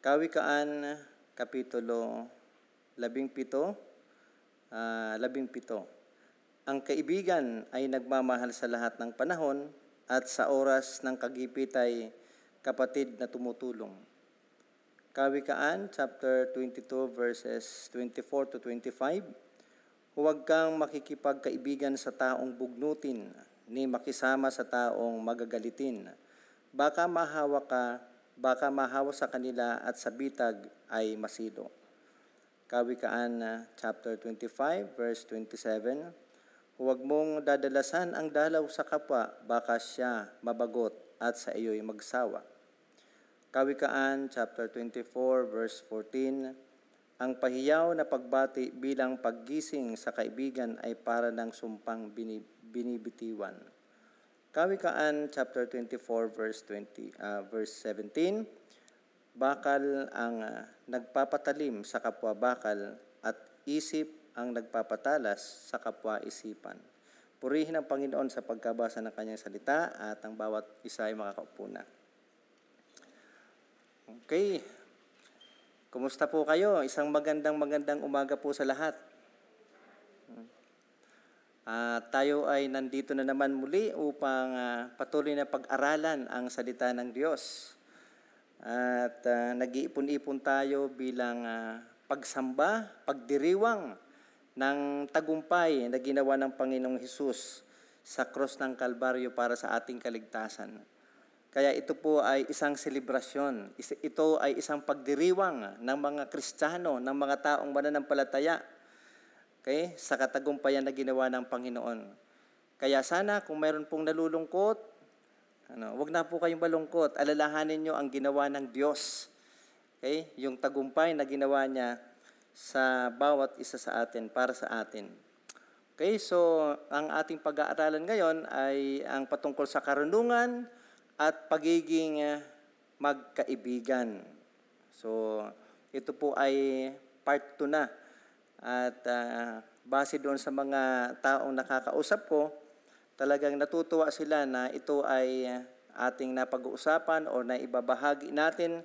Kawikaan, Kapitulo 17, ah, 17. Ang kaibigan ay nagmamahal sa lahat ng panahon at sa oras ng kagipit ay kapatid na tumutulong. Kawikaan, chapter 22, verses 24 to 25. Huwag kang makikipagkaibigan sa taong bugnutin, ni makisama sa taong magagalitin. Baka mahawa ka, baka mahawa sa kanila at sa bitag ay masilo. Kawikaan uh, chapter 25 verse 27. Huwag mong dadalasan ang dalaw sa kapwa, baka siya mabagot at sa iyo'y magsawa. Kawikaan chapter 24 verse 14. Ang pahiyaw na pagbati bilang paggising sa kaibigan ay para ng sumpang binib- binibitiwan. Kawikaan chapter 24 verse 20 uh, verse 17 Bakal ang uh, nagpapatalim sa kapwa bakal at isip ang nagpapatalas sa kapwa isipan. Purihin ang Panginoon sa pagkabasa ng kanyang salita at ang bawat isa ay makakaupo na. Okay. Kumusta po kayo? Isang magandang magandang umaga po sa lahat. Uh, tayo ay nandito na naman muli upang uh, patuloy na pag-aralan ang salita ng Diyos. At uh, nag-iipon-ipon tayo bilang uh, pagsamba, pagdiriwang ng tagumpay na ginawa ng Panginoong Hesus sa cross ng Kalbaryo para sa ating kaligtasan. Kaya ito po ay isang selebrasyon. Ito ay isang pagdiriwang ng mga Kristiyano, ng mga taong mananampalataya okay, sa katagumpayan na ginawa ng Panginoon. Kaya sana kung mayroon pong nalulungkot, ano, wag na po kayong malungkot. Alalahanin nyo ang ginawa ng Diyos. Okay? Yung tagumpay na ginawa niya sa bawat isa sa atin, para sa atin. Okay, so ang ating pag-aaralan ngayon ay ang patungkol sa karunungan, at pagiging uh, magkaibigan. So, ito po ay part 2 na. At uh, base doon sa mga taong nakakausap ko, talagang natutuwa sila na ito ay ating napag-uusapan o na ibabahagi natin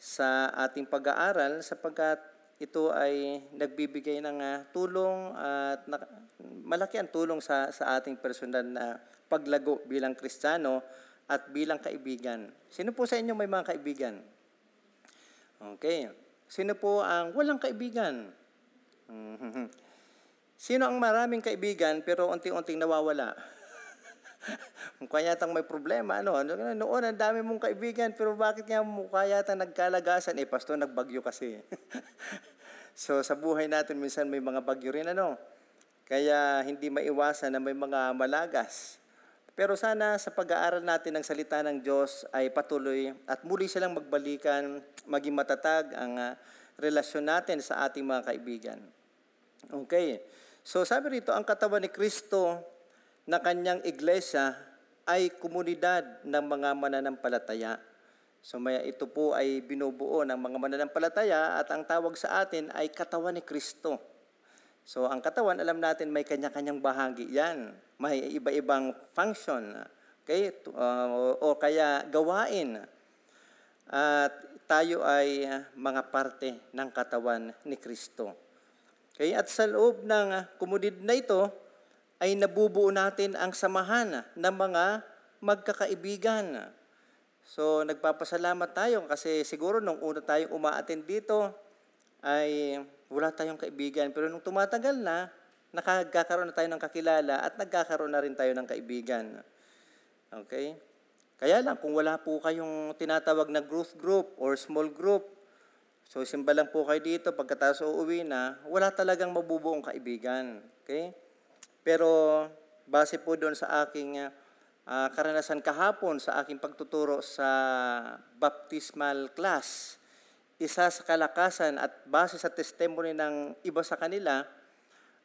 sa ating pag-aaral sapagkat ito ay nagbibigay ng uh, tulong at na, malaki ang tulong sa, sa ating personal na paglago bilang Kristiyano at bilang kaibigan. Sino po sa inyo may mga kaibigan? Okay. Sino po ang walang kaibigan? Sino ang maraming kaibigan pero unti-unting nawawala? mukha may problema. Ano? ano? Noon, ang dami mong kaibigan, pero bakit nga mukha yatang nagkalagasan? Eh, pasto, nagbagyo kasi. so, sa buhay natin, minsan may mga bagyo rin, ano? Kaya, hindi maiwasan na may mga malagas. Pero sana sa pag-aaral natin ng salita ng Diyos ay patuloy at muli silang magbalikan, maging matatag ang uh, relasyon natin sa ating mga kaibigan. Okay. So sabi rito, ang katawan ni Kristo na kanyang iglesia ay komunidad ng mga mananampalataya. So may, ito po ay binubuo ng mga mananampalataya at ang tawag sa atin ay katawan ni Kristo. So ang katawan, alam natin may kanya-kanyang bahagi yan. May iba-ibang function. Okay? Uh, o kaya gawain. At tayo ay mga parte ng katawan ni Kristo. Okay? At sa loob ng komunidad na ito, ay nabubuo natin ang samahan ng mga magkakaibigan. So, nagpapasalamat tayo kasi siguro nung una tayong umaattend dito, ay wala tayong kaibigan. Pero nung tumatagal na, nakagkakaroon na tayo ng kakilala at nagkakaroon na rin tayo ng kaibigan. Okay? Kaya lang, kung wala po kayong tinatawag na growth group or small group, so simba lang po kayo dito, pagkatapos uuwi na, wala talagang mabubuong kaibigan. Okay? Pero base po doon sa aking uh, karanasan kahapon sa aking pagtuturo sa baptismal class, isa sa kalakasan at base sa testimony ng iba sa kanila,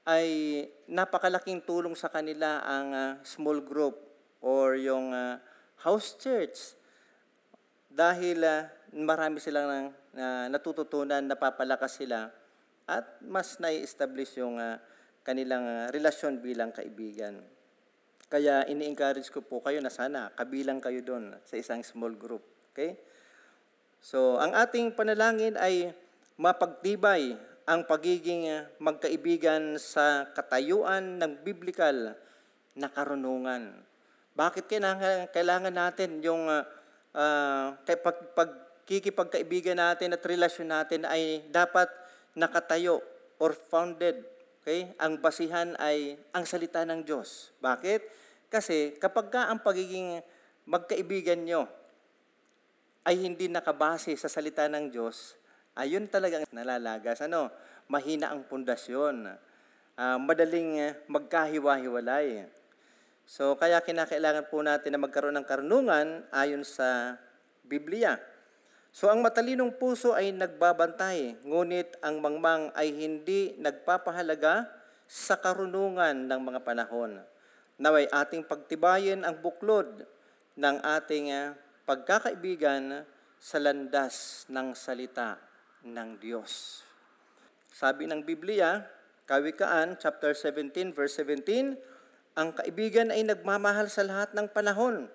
ay napakalaking tulong sa kanila ang uh, small group or yung uh, house church. Dahil uh, marami silang uh, natututunan, napapalakas sila at mas nai-establish yung uh, kanilang uh, relasyon bilang kaibigan. Kaya ini-encourage ko po kayo na sana kabilang kayo doon sa isang small group. Okay? So, ang ating panalangin ay mapagtibay ang pagiging uh, magkaibigan sa katayuan ng biblikal na karunungan. Bakit kailangan, kailangan natin yung uh, uh, pag, pagkikipagkaibigan natin at relasyon natin ay dapat nakatayo or founded. Okay? Ang basihan ay ang salita ng Diyos. Bakit? Kasi kapag ka ang pagiging magkaibigan nyo ay hindi nakabase sa salita ng Diyos, ayun talagang nalalagas. Ano? Mahina ang pundasyon. Uh, madaling magkahiwa-hiwalay. So, kaya kinakailangan po natin na magkaroon ng karunungan ayon sa Biblia. So, ang matalinong puso ay nagbabantay, ngunit ang mangmang ay hindi nagpapahalaga sa karunungan ng mga panahon. Naway ating pagtibayin ang buklod ng ating uh, pagkakaibigan sa landas ng salita ng Diyos. Sabi ng Biblia, Kawikaan, chapter 17, verse 17, ang kaibigan ay nagmamahal sa lahat ng panahon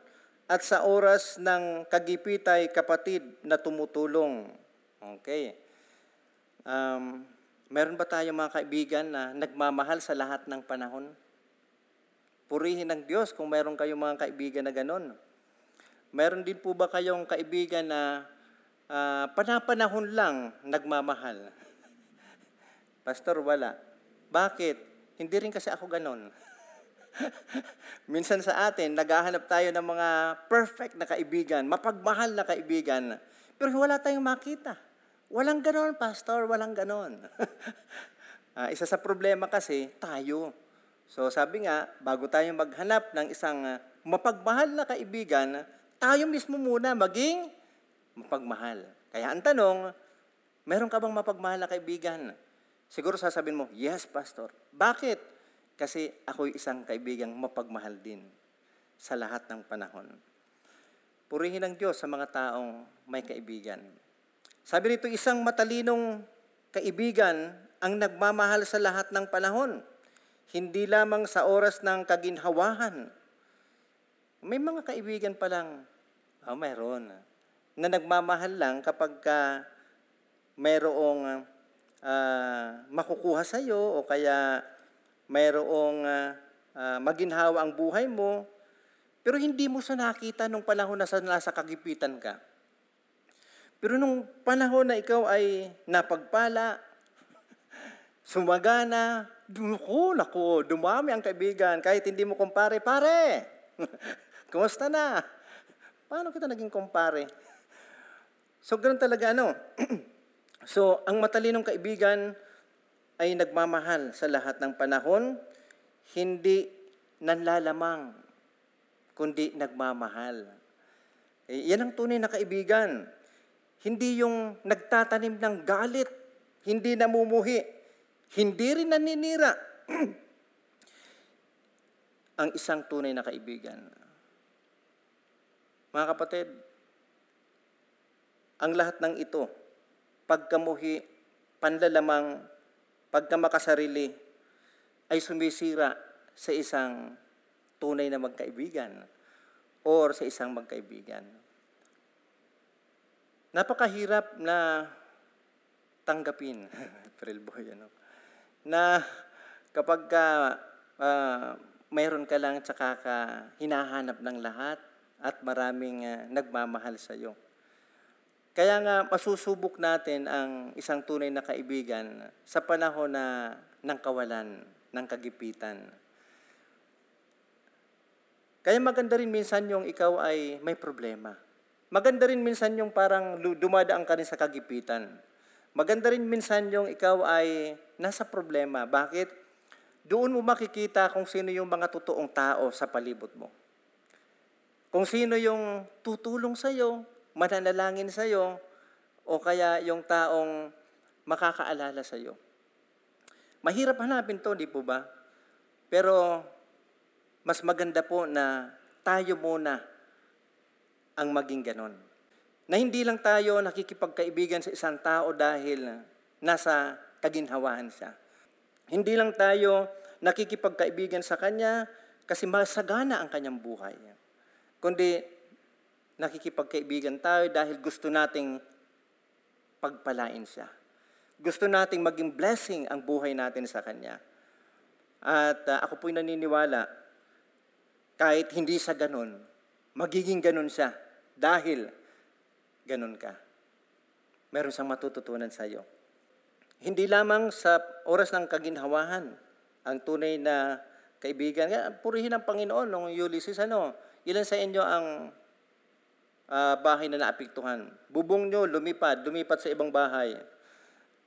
at sa oras ng kagipitay kapatid na tumutulong. Okay. Um, meron ba tayo mga kaibigan na nagmamahal sa lahat ng panahon? Purihin ng Diyos kung meron kayong mga kaibigan na ganon. Meron din po ba kayong kaibigan na uh, panapanahon lang nagmamahal? Pastor, wala. Bakit? Hindi rin kasi ako ganon. Minsan sa atin, naghahanap tayo ng mga perfect na kaibigan, mapagmahal na kaibigan, pero wala tayong makita. Walang ganon, pastor, walang ganon. uh, isa sa problema kasi, tayo. So sabi nga, bago tayo maghanap ng isang uh, mapagmahal na kaibigan, tayo mismo muna maging mapagmahal. Kaya ang tanong, meron ka bang mapagmahal na kaibigan? Siguro sasabihin mo, yes, Pastor. Bakit? Kasi ako'y isang kaibigang mapagmahal din sa lahat ng panahon. Purihin ang Diyos sa mga taong may kaibigan. Sabi nito, isang matalinong kaibigan ang nagmamahal sa lahat ng panahon. Hindi lamang sa oras ng kaginhawahan, may mga kaibigan pa lang, oh, mayroon, na nagmamahal lang kapag ka mayroong uh, makukuha sa iyo o kaya mayroong uh, uh, maginhawa ang buhay mo, pero hindi mo siya nakita nung panahon na sa, nasa kagipitan ka. Pero nung panahon na ikaw ay napagpala, sumagana, naku, naku, dumami ang kaibigan, kahit hindi mo kumpare, pare. Kumusta na? Paano kita naging kumpare? So, ganun talaga ano. so, ang matalinong kaibigan ay nagmamahal sa lahat ng panahon, hindi nanlalamang, kundi nagmamahal. Eh, yan ang tunay na kaibigan. Hindi yung nagtatanim ng galit, hindi namumuhi, hindi rin naninira. ang isang tunay na kaibigan mga kapatid, ang lahat ng ito, pagkamuhi, panlalamang, pagkamakasarili, ay sumisira sa isang tunay na magkaibigan or sa isang magkaibigan. Napakahirap na tanggapin, April boy, ano, na kapag ka, uh, mayroon ka lang tsaka ka hinahanap ng lahat, at maraming uh, nagmamahal sa iyo. Kaya nga masusubok natin ang isang tunay na kaibigan sa panahon na ng kawalan, ng kagipitan. Kaya maganda rin minsan yung ikaw ay may problema. Maganda rin minsan yung parang dumadaan ka rin sa kagipitan. Maganda rin minsan yung ikaw ay nasa problema. Bakit? Doon mo makikita kung sino yung mga totoong tao sa palibot mo. Kung sino yung tutulong sa iyo, mananalangin sa iyo, o kaya yung taong makakaalala sa iyo. Mahirap hanapin to, di po ba? Pero mas maganda po na tayo muna ang maging ganon. Na hindi lang tayo nakikipagkaibigan sa isang tao dahil nasa kaginhawahan siya. Hindi lang tayo nakikipagkaibigan sa kanya kasi masagana ang kanyang buhay kundi nakikipagkaibigan tayo dahil gusto nating pagpalain siya. Gusto nating maging blessing ang buhay natin sa Kanya. At uh, ako po'y naniniwala, kahit hindi sa ganun, magiging ganun siya dahil ganun ka. Meron siyang matututunan sa iyo. Hindi lamang sa oras ng kaginhawahan, ang tunay na kaibigan. Purihin ang Panginoon nung Ulysses, ano, ilan sa inyo ang uh, bahay na naapektuhan? Bubong nyo, lumipad, lumipat sa ibang bahay.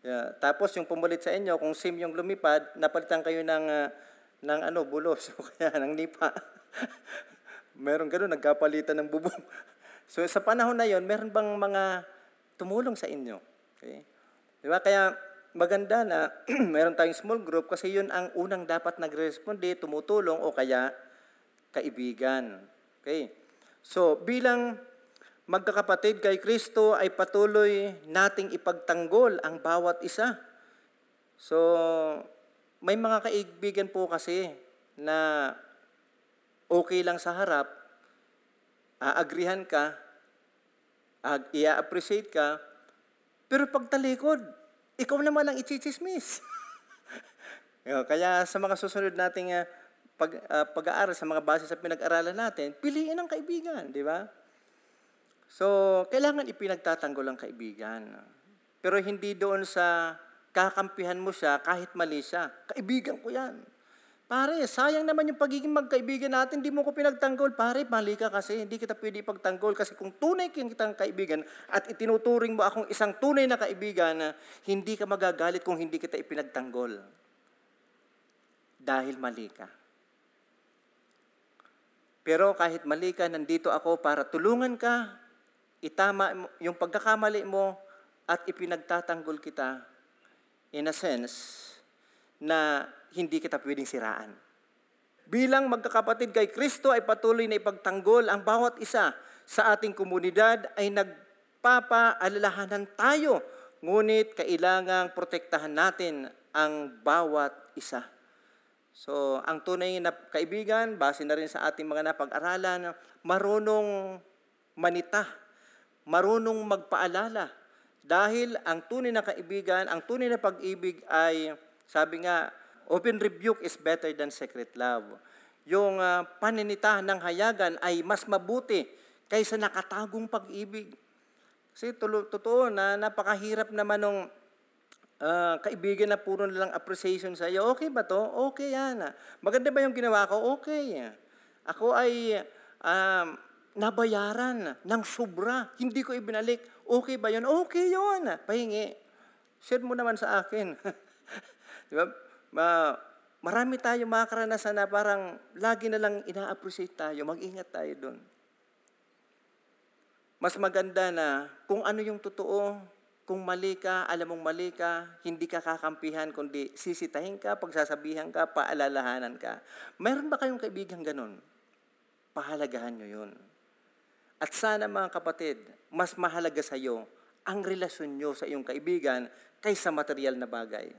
Yeah. Tapos yung pumulit sa inyo, kung sim yung lumipad, napalitan kayo ng, uh, ng ano, bulos, o kaya ng nipa. meron gano'n, nagkapalitan ng bubong. so sa panahon na yon, meron bang mga tumulong sa inyo? Okay? Di ba? Kaya maganda na meron tayong small group kasi yun ang unang dapat nagresponde, tumutulong o kaya kaibigan. Okay? So, bilang magkakapatid kay Kristo ay patuloy nating ipagtanggol ang bawat isa. So, may mga kaibigan po kasi na okay lang sa harap, aagrihan ka, ag i-appreciate ka, pero pag talikod, ikaw naman ang ichichismis. Kaya sa mga susunod nating uh, pag, uh, pag-aaral, sa mga base sa pinag-aralan natin, piliin ang kaibigan, di ba? So, kailangan ipinagtatanggol ang kaibigan. Pero hindi doon sa kakampihan mo siya kahit mali siya. Kaibigan ko yan. Pare, sayang naman yung pagiging magkaibigan natin, hindi mo ko pinagtanggol. Pare, mali ka kasi, hindi kita pwede ipagtanggol. Kasi kung tunay kitang kaibigan at itinuturing mo akong isang tunay na kaibigan, hindi ka magagalit kung hindi kita ipinagtanggol. Dahil mali ka. Pero kahit mali ka, nandito ako para tulungan ka, itama yung pagkakamali mo at ipinagtatanggol kita in a sense na hindi kita pwedeng siraan. Bilang magkakapatid kay Kristo ay patuloy na ipagtanggol ang bawat isa sa ating komunidad ay nagpapaalalahanan tayo, ngunit kailangang protektahan natin ang bawat isa. So, ang tunay na kaibigan, base na rin sa ating mga napag-aralan, marunong manita marunong magpaalala. Dahil ang tunay na kaibigan, ang tunay na pag-ibig ay, sabi nga, open rebuke is better than secret love. Yung uh, paninita ng hayagan ay mas mabuti kaysa nakatagong pag-ibig. Kasi tulo, totoo na napakahirap naman ng uh, kaibigan na puro nilang appreciation sa iyo. Okay ba to? Okay yan. Maganda ba yung ginawa ko? Okay. Ako ay um, nabayaran ng sobra. Hindi ko ibinalik. Okay ba yun? Okay yun. Pahingi. Share mo naman sa akin. Di ba? Ma, marami tayo mga karanasan na parang lagi na lang ina-appreciate tayo. Mag-ingat tayo doon. Mas maganda na kung ano yung totoo, kung mali ka, alam mong mali ka, hindi ka kakampihan, kundi sisitahin ka, pagsasabihan ka, paalalahanan ka. Meron ba kayong kaibigan ganun? Pahalagahan nyo yun. At sana mga kapatid, mas mahalaga sa iyo ang relasyon nyo sa iyong kaibigan kaysa material na bagay.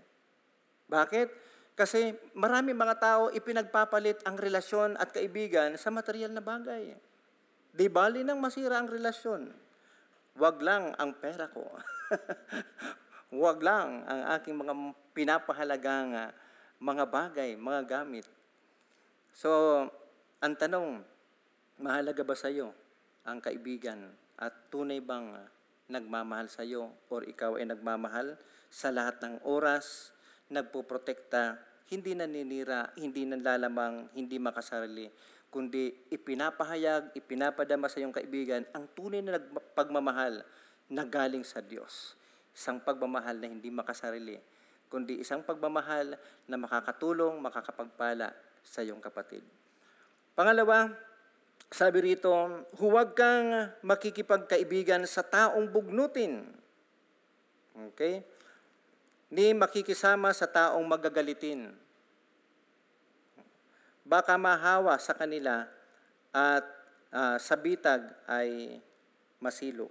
Bakit? Kasi marami mga tao ipinagpapalit ang relasyon at kaibigan sa material na bagay. Di bali nang masira ang relasyon. Huwag lang ang pera ko. Huwag lang ang aking mga pinapahalagang ah, mga bagay, mga gamit. So, ang tanong, mahalaga ba sa iyo ang kaibigan at tunay bang nagmamahal sa iyo or ikaw ay nagmamahal sa lahat ng oras, nagpoprotekta, hindi naninira, hindi nanlalamang, hindi makasarili, kundi ipinapahayag, ipinapadama sa iyong kaibigan ang tunay na pagmamahal na galing sa Diyos. Isang pagmamahal na hindi makasarili, kundi isang pagmamahal na makakatulong, makakapagpala sa iyong kapatid. Pangalawa, sabi rito, huwag kang makikipagkaibigan sa taong bugnutin. Okay? Ni makikisama sa taong magagalitin. Baka mahawa sa kanila at uh, sa bitag ay masilo.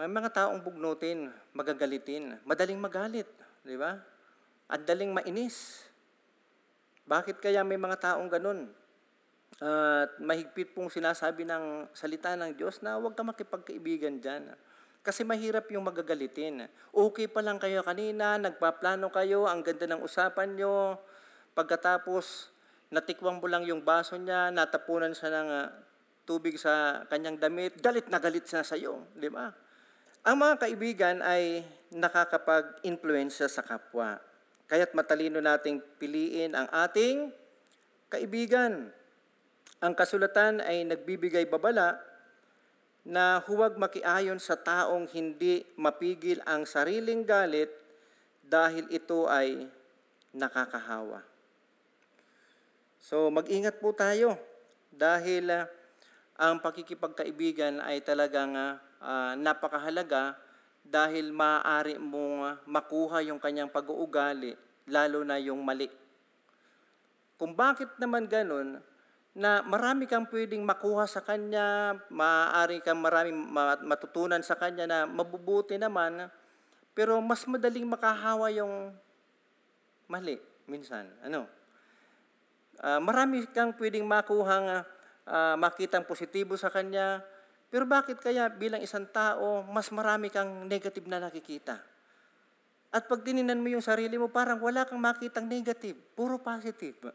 May mga taong bugnutin, magagalitin, madaling magalit, di ba? At daling mainis. Bakit kaya may mga taong ganun? At mahigpit pong sinasabi ng salita ng Diyos na huwag ka makipagkaibigan dyan. Kasi mahirap yung magagalitin. Okay pa lang kayo kanina, nagpaplano kayo, ang ganda ng usapan nyo. Pagkatapos, natikwang mo lang yung baso niya, natapunan siya ng ah, tubig sa kanyang damit, galit na galit siya sa iyo, di ba? Ang mga kaibigan ay nakakapag-influensya sa kapwa. Kaya't matalino nating piliin ang ating kaibigan. Ang kasulatan ay nagbibigay babala na huwag makiayon sa taong hindi mapigil ang sariling galit dahil ito ay nakakahawa. So mag-ingat po tayo dahil ah, ang pakikipagkaibigan ay talagang ah, napakahalaga dahil maaari mong makuha yung kanyang pag-uugali, lalo na yung mali. Kung bakit naman ganun, na marami kang pwedeng makuha sa kanya, maaari kang maraming ma- matutunan sa kanya na mabubuti naman, pero mas madaling makahawa yung mali minsan. Ano? Ah, marami kang pwedeng makuhang ah, makitang positibo sa kanya, pero bakit kaya bilang isang tao, mas marami kang negative na nakikita? At pag tininan mo yung sarili mo, parang wala kang makitang negative, puro positive.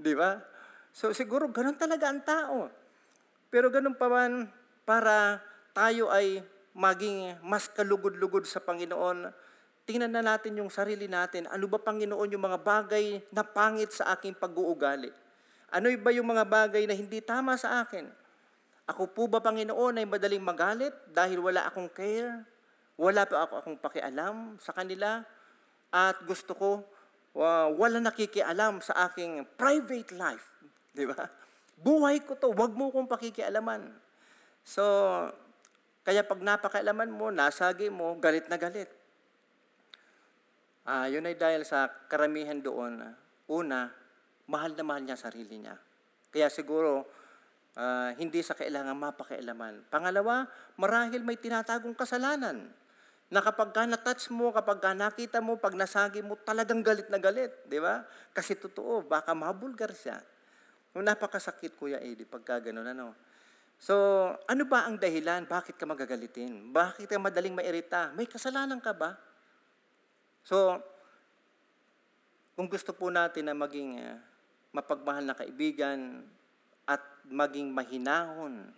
Di ba? So siguro ganun talaga ang tao. Pero ganun pa man, para tayo ay maging mas kalugod-lugod sa Panginoon, tingnan na natin yung sarili natin. Ano ba, Panginoon, yung mga bagay na pangit sa aking pag-uugali? Ano ba yung mga bagay na hindi tama sa akin? Ako po ba, Panginoon, ay madaling magalit dahil wala akong care? Wala pa ako akong pakialam sa kanila? At gusto ko, wa- wala nakikialam sa aking private life. Di ba? Buhay ko to, wag mo kong pakikialaman. So, kaya pag napakialaman mo, nasagi mo, galit na galit. Ah, yun ay dahil sa karamihan doon, una, mahal na mahal niya sarili niya. Kaya siguro, ah, hindi sa kailangan mapakialaman. Pangalawa, marahil may tinatagong kasalanan. Na kapag ka na-touch mo, kapag ka nakita mo, pag nasagi mo, talagang galit na galit. Di ba? Kasi totoo, baka mabulgar siya. Nung napakasakit, Kuya Eddie, pagka ganun, ano. So, ano ba ang dahilan? Bakit ka magagalitin? Bakit ka madaling mairita? May kasalanan ka ba? So, kung gusto po natin na maging ah, mapagmahal na kaibigan at maging mahinahon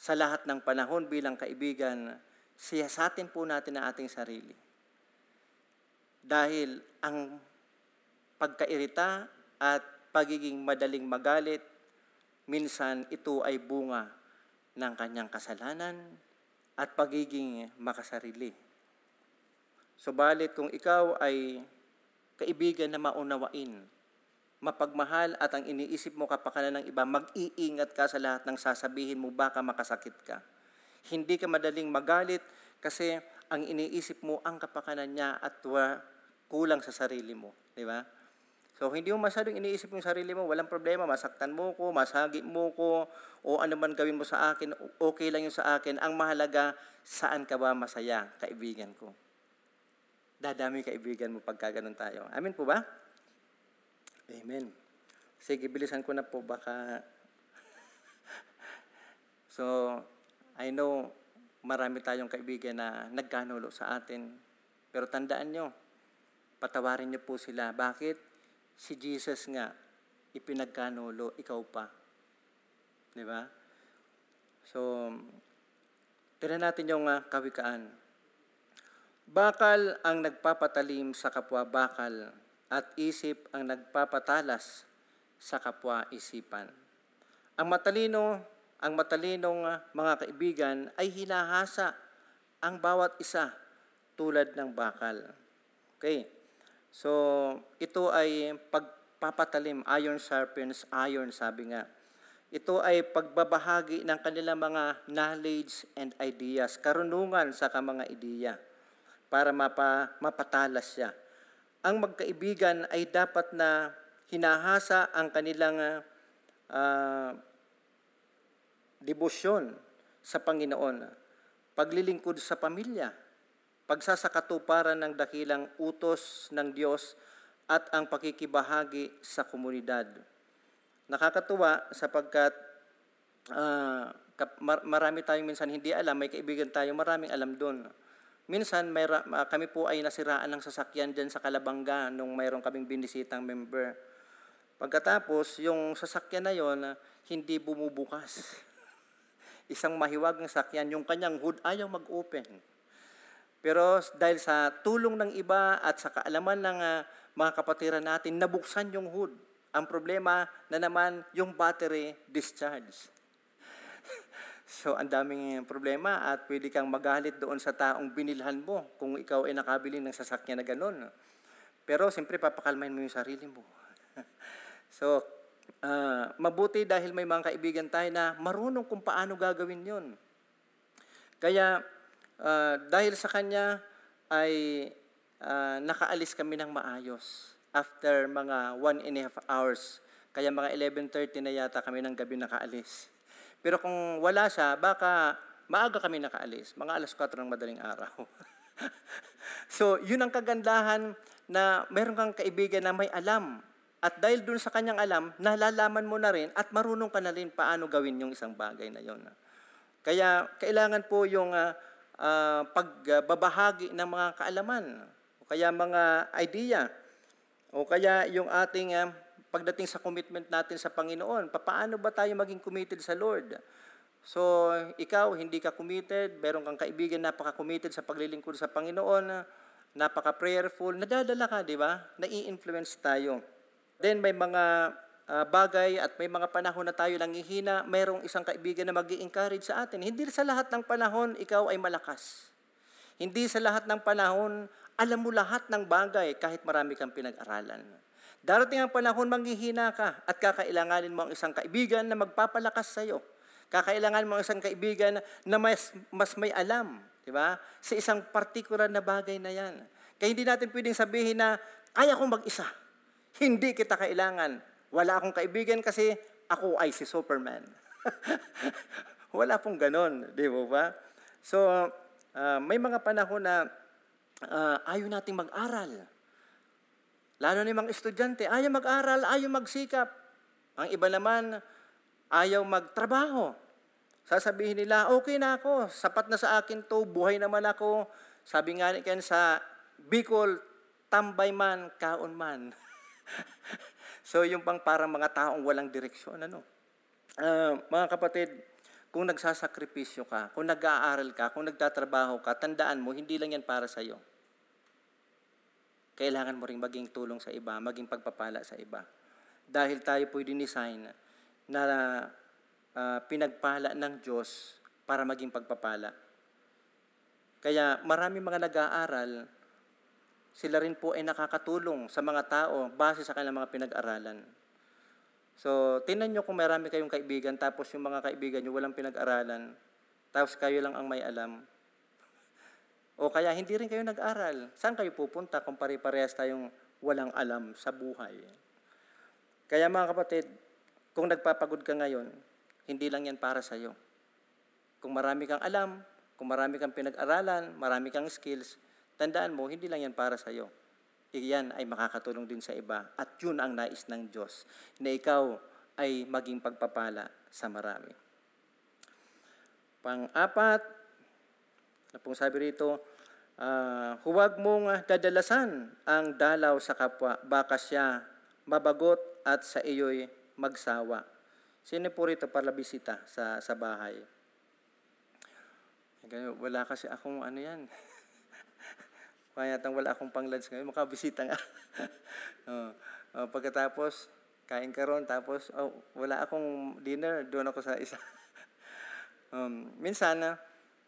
sa lahat ng panahon bilang kaibigan, siyasatin po natin ang ating sarili. Dahil ang pagkairita at pagiging madaling magalit, minsan ito ay bunga ng kanyang kasalanan at pagiging makasarili. Subalit kung ikaw ay kaibigan na maunawain, mapagmahal at ang iniisip mo kapakanan ng iba, mag-iingat ka sa lahat ng sasabihin mo, baka makasakit ka. Hindi ka madaling magalit kasi ang iniisip mo ang kapakanan niya at kulang sa sarili mo. Di ba? So, hindi mo masyadong iniisip yung sarili mo, walang problema, masaktan mo ko, masagi mo ko, o ano man gawin mo sa akin, okay lang yun sa akin. Ang mahalaga, saan ka ba masaya, kaibigan ko? Dadami kaibigan mo pagka ganun tayo. Amin po ba? Amen. Sige, bilisan ko na po, baka... so, I know, marami tayong kaibigan na nagkanulo sa atin. Pero tandaan nyo, patawarin nyo po sila. Bakit? Si Jesus nga, ipinagkanulo, ikaw pa. Di ba? So, tignan natin yung uh, kawikaan. Bakal ang nagpapatalim sa kapwa bakal at isip ang nagpapatalas sa kapwa isipan. Ang matalino, ang matalinong uh, mga kaibigan ay hinahasa ang bawat isa tulad ng bakal. Okay. So, ito ay pagpapatalim, iron sharpens iron, sabi nga. Ito ay pagbabahagi ng kanilang mga knowledge and ideas, karunungan sa mga ideya, para mapa, mapatalas siya. Ang magkaibigan ay dapat na hinahasa ang kanilang uh, debosyon sa Panginoon, paglilingkod sa pamilya, pagsasakatuparan ng dakilang utos ng Diyos at ang pakikibahagi sa komunidad. Nakakatuwa sapagkat uh, marami tayong minsan hindi alam, may kaibigan tayo, maraming alam doon. Minsan, may ma- kami po ay nasiraan ng sasakyan dyan sa Kalabanga nung mayroon kaming binisitang member. Pagkatapos, yung sasakyan na yon hindi bumubukas. Isang mahiwag ng sakyan, yung kanyang hood ayaw mag-open. Pero dahil sa tulong ng iba at sa kaalaman ng ah, mga kapatiran natin, nabuksan yung hood. Ang problema na naman yung battery discharge. so, ang daming problema at pwede kang magalit doon sa taong binilhan mo kung ikaw ay nakabili ng sasakyan na ganun. Pero, siyempre, papakalmahin mo yung sarili mo. so, ah, mabuti dahil may mga kaibigan tayo na marunong kung paano gagawin yon. Kaya, ah, dahil sa kanya, ay ah, nakaalis kami ng maayos after mga one and a half hours. Kaya mga 11.30 na yata kami ng gabi nakaalis. Pero kung wala siya, baka maaga kami nakaalis, mga alas 4 ng madaling araw. so, yun ang kagandahan na meron kang kaibigan na may alam. At dahil dun sa kanyang alam, nalalaman mo na rin at marunong ka na rin paano gawin yung isang bagay na yon. Kaya kailangan po yung ah, ah, pagbabahagi ng mga kaalaman, o kaya mga idea, o kaya yung ating ah, pagdating sa commitment natin sa Panginoon, paano ba tayo maging committed sa Lord? So, ikaw, hindi ka committed, meron kang kaibigan napaka-committed sa paglilingkod sa Panginoon, napaka-prayerful, nadadala ka, di ba? Nai-influence tayo. Then, may mga ah, bagay at may mga panahon na tayo nangihina, mayroong isang kaibigan na mag encourage sa atin. Hindi sa lahat ng panahon, ikaw ay malakas. Hindi sa lahat ng panahon, alam mo lahat ng bagay kahit marami kang pinag-aralan. Darating ang panahon, manghihina ka at kakailanganin mo ang isang kaibigan na magpapalakas sa iyo. Kakailangan mo ang isang kaibigan na mas, mas may alam, di ba? Sa isang particular na bagay na yan. Kaya hindi natin pwedeng sabihin na, kaya kong mag-isa. Hindi kita kailangan. Wala akong kaibigan kasi ako ay si Superman. Wala pong ganon, di ba ba? So, ah, may mga panahon na ah, ayaw nating mag-aral. Lalo na yung mga estudyante, ayaw mag-aral, ayaw magsikap. Ang iba naman, ayaw magtrabaho. Sasabihin nila, okay na ako, sapat na sa akin to, buhay naman ako. Sabi nga ni Ken sa Bicol, tambay man, kaon man. so yung pang parang mga taong walang direksyon. Ano? Ah, mga kapatid, kung nagsasakripisyo ka, kung nag-aaral ka, kung nagtatrabaho ka, tandaan mo, hindi lang yan para sa iyo. Kailangan mo ring maging tulong sa iba, maging pagpapala sa iba. Dahil tayo po design na ah, pinagpala ng Diyos para maging pagpapala. Kaya marami mga nag-aaral, sila rin po ay nakakatulong sa mga tao base sa kanilang mga pinag-aralan. So, tingnan nyo kung marami kayong kaibigan, tapos yung mga kaibigan nyo walang pinag-aralan, tapos kayo lang ang may alam. O kaya hindi rin kayo nag-aral. Saan kayo pupunta kung pare-parehas tayong walang alam sa buhay? Kaya mga kapatid, kung nagpapagod ka ngayon, hindi lang yan para sa iyo. Kung marami kang alam, kung marami kang pinag-aralan, marami kang skills, tandaan mo, hindi lang yan para sa iyo. Iyan ay makakatulong din sa iba. At yun ang nais ng Diyos, na ikaw ay maging pagpapala sa marami. Pang-apat, na pong sabi rito, ah, huwag mong dadalasan ang dalaw sa kapwa, baka siya mabagot at sa iyo'y magsawa. Sino po rito para bisita sa, sa bahay? Wala kasi akong ano yan. Kaya tang wala akong pang-lunch ngayon, makabisita nga. oh, oh, pagkatapos, kain ka ron, tapos oh, wala akong dinner, doon ako sa isa. um, minsan,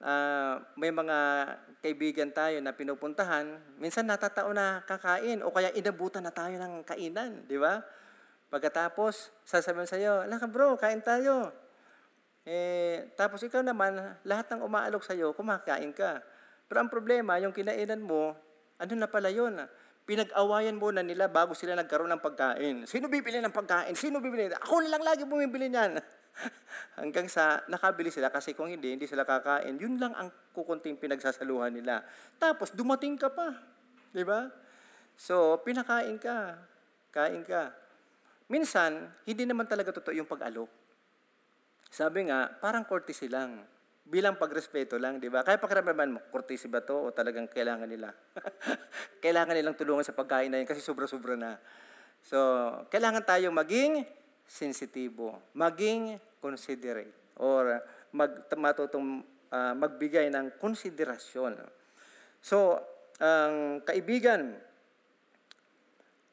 ah, may mga kaibigan tayo na pinupuntahan, minsan natatao na kakain o kaya inabutan na tayo ng kainan, di ba? Pagkatapos, sasabihin Ala ka bro, kain tayo. Eh, tapos ikaw naman, lahat ng umaalok sa'yo, kumakain ka. Pero ang problema, yung kinainan mo, ano na pala yun? Pinag-awayan muna nila bago sila nagkaroon ng pagkain. Sino bibili ng pagkain? Sino bibili? Ako na lang lagi bumibili niyan. Hanggang sa nakabili sila kasi kung hindi, hindi sila kakain. Yun lang ang kukunting pinagsasaluhan nila. Tapos dumating ka pa. Di ba? So, pinakain ka. Kain ka. Minsan, hindi naman talaga totoo yung pag-alok. Sabi nga, parang courtesy lang. Bilang pagrespeto lang, di ba? Kaya pakiramdaman mo, courtesy ba to o talagang kailangan nila? kailangan nilang tulungan sa pagkain na yun kasi sobra-sobra na. So, kailangan tayo maging sensitibo, maging considerate, or mag, matutong ah, magbigay ng konsiderasyon. So, ang kaibigan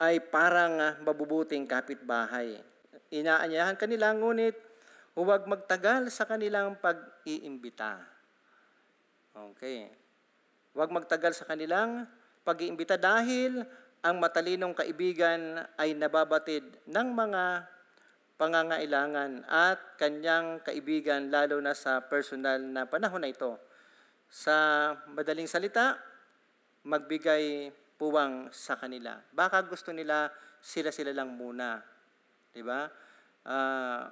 ay parang mabubuting kapitbahay. Inaanyahan kanila, ngunit huwag magtagal sa kanilang pag-iimbita. Okay. Huwag magtagal sa kanilang pag-iimbita dahil ang matalinong kaibigan ay nababatid ng mga pangangailangan at kanyang kaibigan lalo na sa personal na panahon na ito. Sa madaling salita, magbigay puwang sa kanila. Baka gusto nila sila-sila lang muna. 'Di ba? Ah,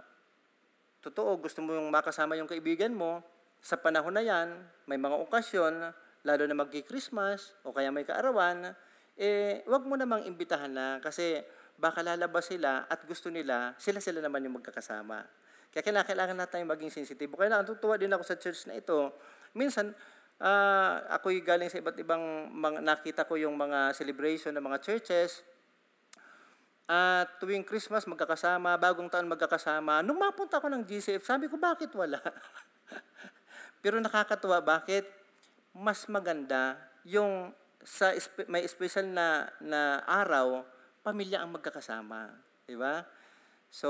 totoo, gusto mo yung makasama yung kaibigan mo, sa panahon na yan, may mga okasyon, lalo na magki-Christmas o kaya may kaarawan, eh, wag mo namang imbitahan na kasi baka lalabas sila at gusto nila, sila-sila naman yung magkakasama. Kaya kailangan, kailangan natin maging sensitibo. Kaya natutuwa din ako sa church na ito. Minsan, ah, ako'y galing sa iba't ibang, mga, nakita ko yung mga celebration ng mga churches, at tuwing Christmas magkakasama, bagong taon magkakasama. Nung mapunta ako ng GCF, sabi ko, bakit wala? Pero nakakatuwa, bakit? Mas maganda yung sa may special na, na araw, pamilya ang magkakasama. Di ba? So,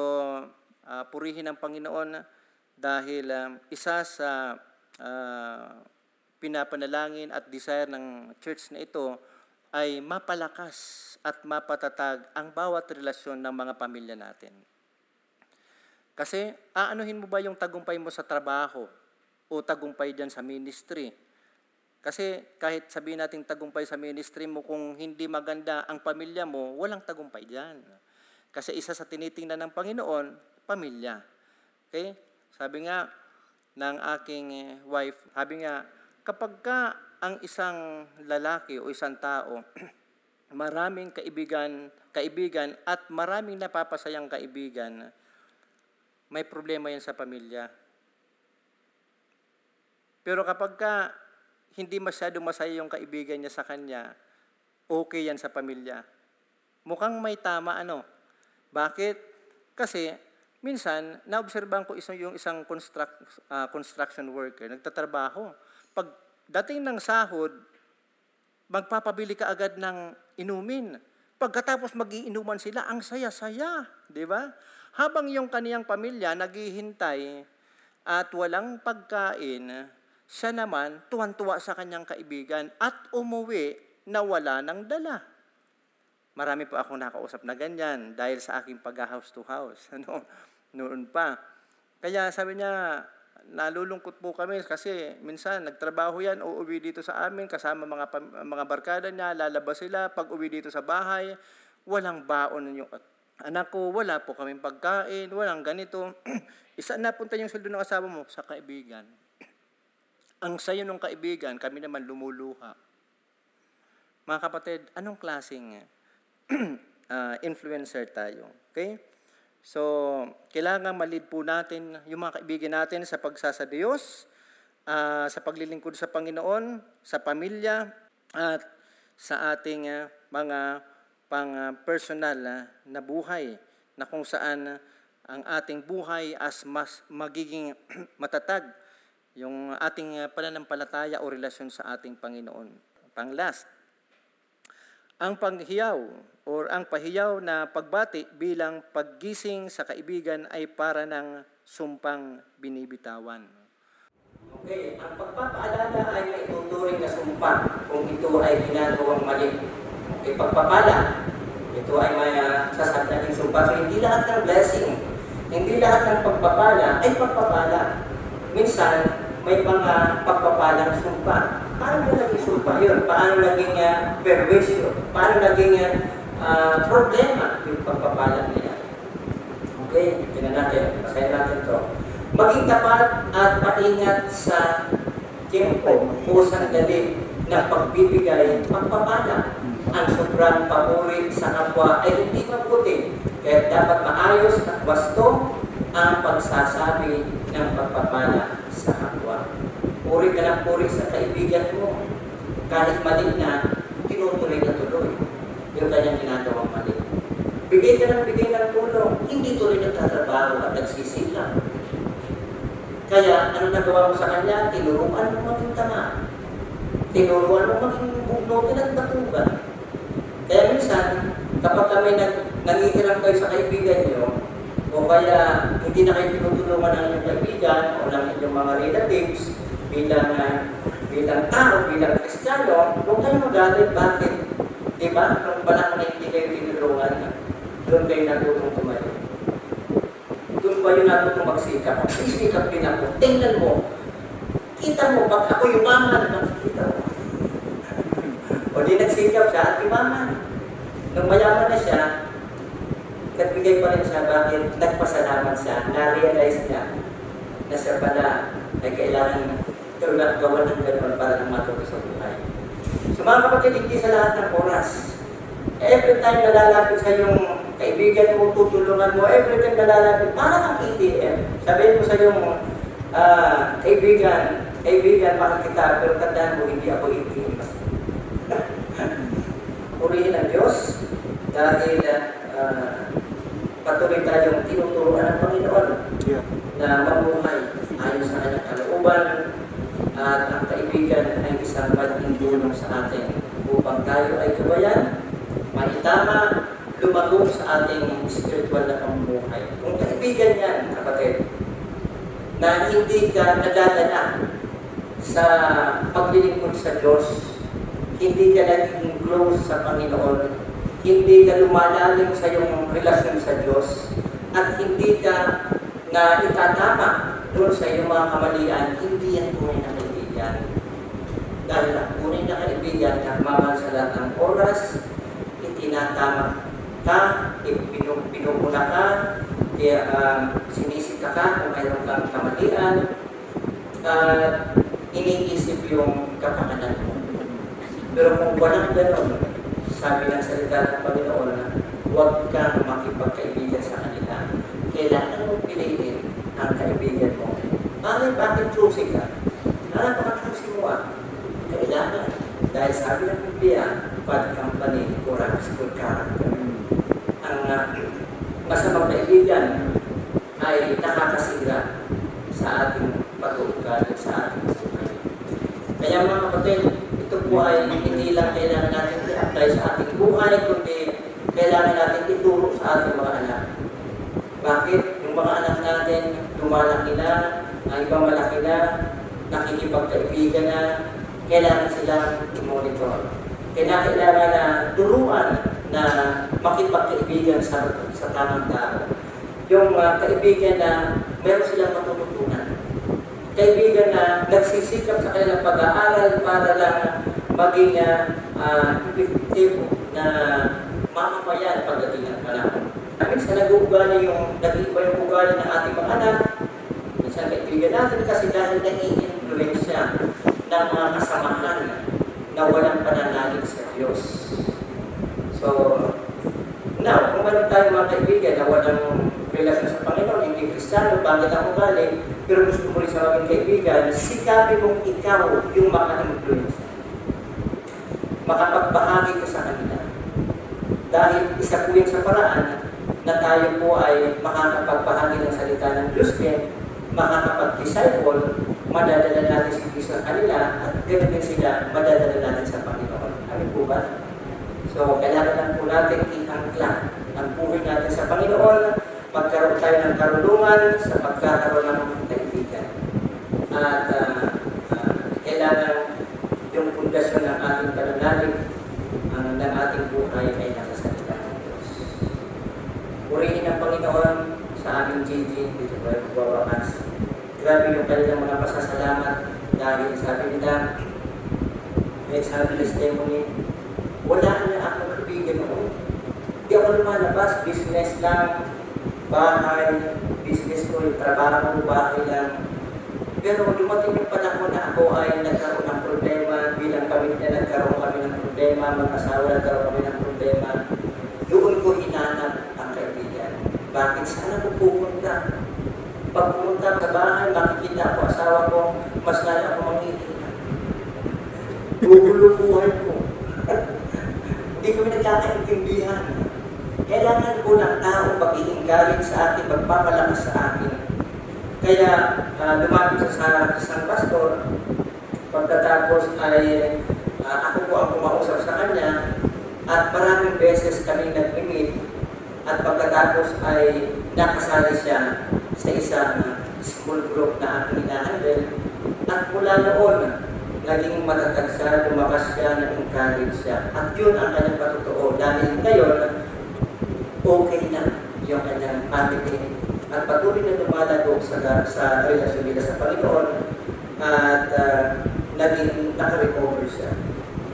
ah, purihin ang Panginoon dahil um, isa sa ah, pinapanalangin at desire ng church na ito ay mapalakas at mapatatag ang bawat relasyon ng mga pamilya natin. Kasi aanuhin mo ba yung tagumpay mo sa trabaho o tagumpay dyan sa ministry? Kasi kahit sabihin natin tagumpay sa ministry mo, kung hindi maganda ang pamilya mo, walang tagumpay dyan. Kasi isa sa tinitingnan ng Panginoon, pamilya. Okay? Sabi nga ng aking wife, sabi nga, kapag ka ang isang lalaki o isang tao, maraming kaibigan, kaibigan at maraming napapasayang kaibigan, may problema yan sa pamilya. Pero kapag ka hindi masyadong masaya yung kaibigan niya sa kanya, okay yan sa pamilya. Mukhang may tama ano. Bakit? Kasi minsan naobserbahan ko isang yung isang construct, ah, construction worker nagtatrabaho. Pag dating ng sahod, magpapabili ka agad ng inumin. Pagkatapos magiinuman sila, ang saya-saya, di ba? Habang yung kaniyang pamilya naghihintay at walang pagkain, siya naman tuwan-tuwa sa kanyang kaibigan at umuwi na wala ng dala. Marami po akong nakausap na ganyan dahil sa aking pag-house to house. Ano, noon pa. Kaya sabi niya, nalulungkot po kami kasi minsan nagtrabaho yan, uuwi dito sa amin kasama mga mga barkada niya, lalabas sila, pag uwi dito sa bahay, walang baon yung anak ko, wala po kaming pagkain, walang ganito. Isa napunta yung sweldo ng asawa mo sa kaibigan. Ang sayo ng kaibigan, kami naman lumuluha. Mga kapatid, anong klaseng ah, influencer tayo? Okay? So, kailangan malid po natin yung mga kaibigan natin sa pagsasa Diyos, ah, sa paglilingkod sa Panginoon, sa pamilya, at sa ating ah, mga pang ah, personal ah, na buhay na kung saan ah, ang ating buhay as mas magiging matatag yung ating pananampalataya o relasyon sa ating Panginoon. Pang last, ang panghiyaw or ang pahiyaw na pagbati bilang paggising sa kaibigan ay para ng sumpang binibitawan. Okay, ang pagpapaalala ay may tuturing na sumpa kung ito ay ginagawang mali. Okay, pagpapala, ito ay may uh, sasagdating sumpa. So, hindi lahat ng blessing, hindi lahat ng pagpapala ay pagpapala. Minsan, may mga pagpapalang sumpa. Paano naging sumpa yun? Paano naging uh, perwisyo? Paano naging uh, problema yung pagpapala nila? Okay, tingnan natin. Basahin natin to. Maging tapat at maingat sa tiempo o sandali ng pagbibigay pagpapala. Ang sobrang papuri sa kapwa ay hindi mabuti. Kaya dapat maayos at wasto ang pagsasabi ng ng pagpapala sa kapwa. Puri ka ng puri sa kaibigan mo. Kahit mali na, tinutuloy na tuloy yung kanyang ginagawang mali. Bigay ka ng bigay ng tulong, hindi tuloy nagtatrabaho at nagsisikap. Kaya, ano nagawa mo sa kanya? Tinuruan mo maging tama. Tinuruan mo maging bugnutin at batugan. Kaya minsan, kapag kami nag, nangihiram kayo sa kaibigan nyo, o kaya hindi na kayo tinutulungan ng inyong kaibigan o ng inyong mga relatives bilang uh, bilang tao, bilang kristyano, huwag kayong magalit. Bakit? Di ba? Nung panahon na hindi kayo tinulungan, doon kayo natutong tumayo. Doon ba yung natutong magsikap? Magsisikap din ako. Tingnan mo. Kita mo, pag ako yumaman, makikita mo. o di nagsikap siya at yumaman. Nung mayaman na siya, nagbigay pa rin siya bakit nagpasalamat siya, na-realize niya na siya pala ay kailangan tulad gawa ng gano'n para matuto sa buhay. So mga kapatid, hindi sa lahat ng oras. Every time na lalapit sa yung kaibigan mo, tutulungan mo, every time na lalapit, parang ang ATM. Sabihin mo sa yung ah, kaibigan, kaibigan, mahal kita, pero tandaan mo, hindi ako ATM. Purihin ang Diyos dahil ah, patuloy tayong tinuturuan ng Panginoon Yeah. na mamuhay ayon sa kanyang kalooban at ang kaibigan ay isang malaking tulong sa atin upang tayo ay kabayan, maitama, lumago sa ating spiritual na pamumuhay. Kung kaibigan yan, kapatid, na hindi ka nadadala sa paglilingkod sa Diyos, hindi ka naging close sa Panginoon, hindi ka lumalalim sa iyong relasyon sa Diyos, at hindi ka na itatama doon sa iyong mga kamalian, hindi yan kaibigan. Dahil ang tunay na kaibigan, nagmamahal sa lahat ng oras, itinatama ka, pinupuna ka, kaya um, sinisita ka kung mayroon kang kamalian, at iniisip yung kapakanan mo. Pero kung walang ganon, sabi ng salita ng Panginoon na huwag kang makipagkaibigan sa kanila. Kailangan mo piliin ang kaibigan mo. Bakit, bakit choosy ka? Ano baka choosy mo ah? Kailangan. Dahil sabi ng Biblia, bad company corrupts good character. Ang uh, masamang kaibigan ay nakakasira sa ating pag-uugali, sa ating buhay. Kaya mga kapatid, ito po ay hindi lang kailangan natin i-apply sa ating buhay, kundi kailangan natin ituro sa ating mga anak. Bakit? Yung mga anak natin, lumalaki na, ang ibang malaki na, nakikipagkaibigan na, kailangan silang i-monitor. Kailangan na turuan na makipagkaibigan sa, sa tamang tao. Yung uh, kaibigan na meron silang matututunan kaibigan na nagsisikap sa kanilang pag-aaral para lang maging uh, effective na mamamayan pagdating ng panahon. Minsan nag-uugali yung, nag-iiba yung ugali ng ating mga anak. Minsan kaibigan natin kasi dahil nai-influensya ng mga kasamahan na walang pananalig sa Diyos. So, now, kung meron tayong mga kaibigan na walang relasyon sa Panginoon, hindi Kristiyano, bakit ang ugali, pero gusto mo rin sa aming kaibigan, sikapin mong ikaw yung maka-influence. Makapagbahagi ka sa kanila. Dahil isa po yan sa paraan na tayo po ay makakapagbahagi ng salita ng Diyos makakapag-disciple, madadala natin si Kristo sa kanila, at ganoon din sila, madadala natin sa Panginoon. Ano po ba? So, kailangan lang po natin ihangkla ang buhay natin sa Panginoon, magkaroon tayo ng karunungan sa pagkakaroon ng kaibigan. At uh, uh, kailangan yung pundasyon ng ating pananalig, uh, ng ating buhay ay nasa salita ng Diyos. Purihin ang Panginoon sa aming GG, dito ba yung bawakas. Grabe yung kanilang mga pasasalamat dahil sabi nila, may sabi testimony, wala na akong kaibigan noon. Hindi ako lumalabas, business lang, bahay, business ko, yung trabaho, bahay lang. Pero dumating yung panahon na ako ay nagkaroon ng problema, bilang pamilya nagkaroon kami ng problema, mag-asawa nagkaroon kami ng problema. Doon ko hinanap ang kaibigan. Bakit? Saan ako pupunta? Pag pumunta sa bahay, makikita ko asawa ko, mas lalo ako mangingina. Gugulo buhay ko. Hindi kami nagkakaintindihan. Kailangan ko ng tao mag-i-encourage sa akin, magpapalakas sa akin. Kaya uh, lumapit siya sa isang pastor, pagkatapos ay ah, ako po ang kumausap sa kanya at maraming beses kami nag-meet at pagkatapos ay nakasali siya sa isang school group na aking hinahandle at mula noon naging matatag siya, lumakas siya, na-encourage siya at yun ang kanyang patotoo dahil ngayon okay na yung kanyang family at patuloy na lumalago sa, sa relasyon nila sa Panginoon at ah, naging nakarecover siya.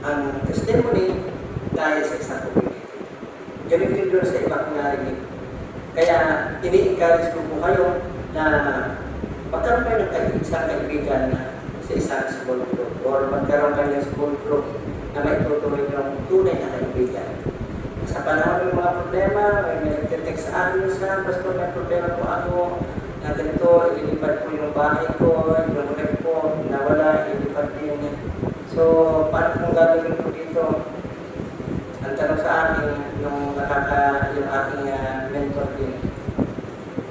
Ang testimony dahil sa isang community. Ganun din doon sa iba kong narinig. Kaya ini-encourage ko po kayo na magkaroon kayo ng kay- isang kaibigan na sa isang small group or magkaroon kayo ng small group na may tutuloy yung tunay na kaibigan. Sa panahon ng mga problema, may nagtitext sa akin sa basta may problema po ako na ganito, ililipat po yung bahay ko, yung ref ko, nawala, ililipat din. So, paano kung gagawin ko dito? Ang tanong sa akin, yung nakaka, yung aking ah, mentor din,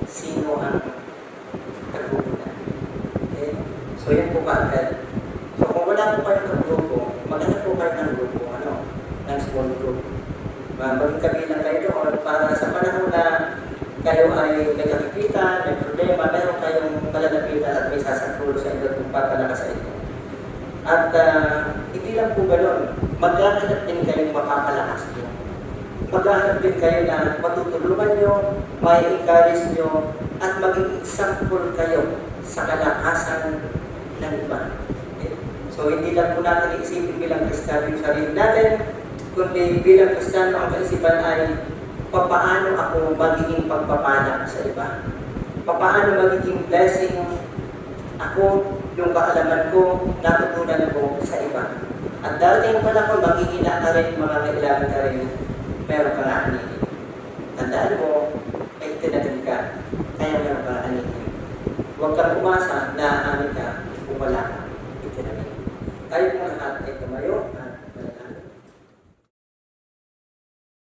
sino ang kagugulan? Okay? So, yan po kaagad. So, kung wala po kayong kagrupo, maghanap po kayo ng grupo, ano, ng small group. Uh, maging kabilang kayo doon para sa panahon na kayo ay nagkakikita, may problema, meron kayong malalapitan at may sasakulo sa inyo kung papalakas sa inyo. At ah, hindi lang po gano'n, maghahanap din kayong mapapalakas nyo. Maghahanap din kayo na matutulungan nyo, may encourage nyo, at maging example kayo sa kalakasan ng iba. So hindi lang po natin iisipin bilang Kristiyano yung sarili natin, kundi bilang Kristiyano ang kaisipan ay papaano ako magiging pagpapala sa iba. Papaano magiging blessing ako, yung kaalaman ko, natutunan ko sa iba. At darating pa na kung makikita ka rin, makakailangan ka rin, meron ka na aninin. Tandaan mo, ay tinatag ka, kaya meron ka na aninin. Huwag kang umasa na anin ka kung wala ka. Itinatag. Tayo po lahat ay tumayo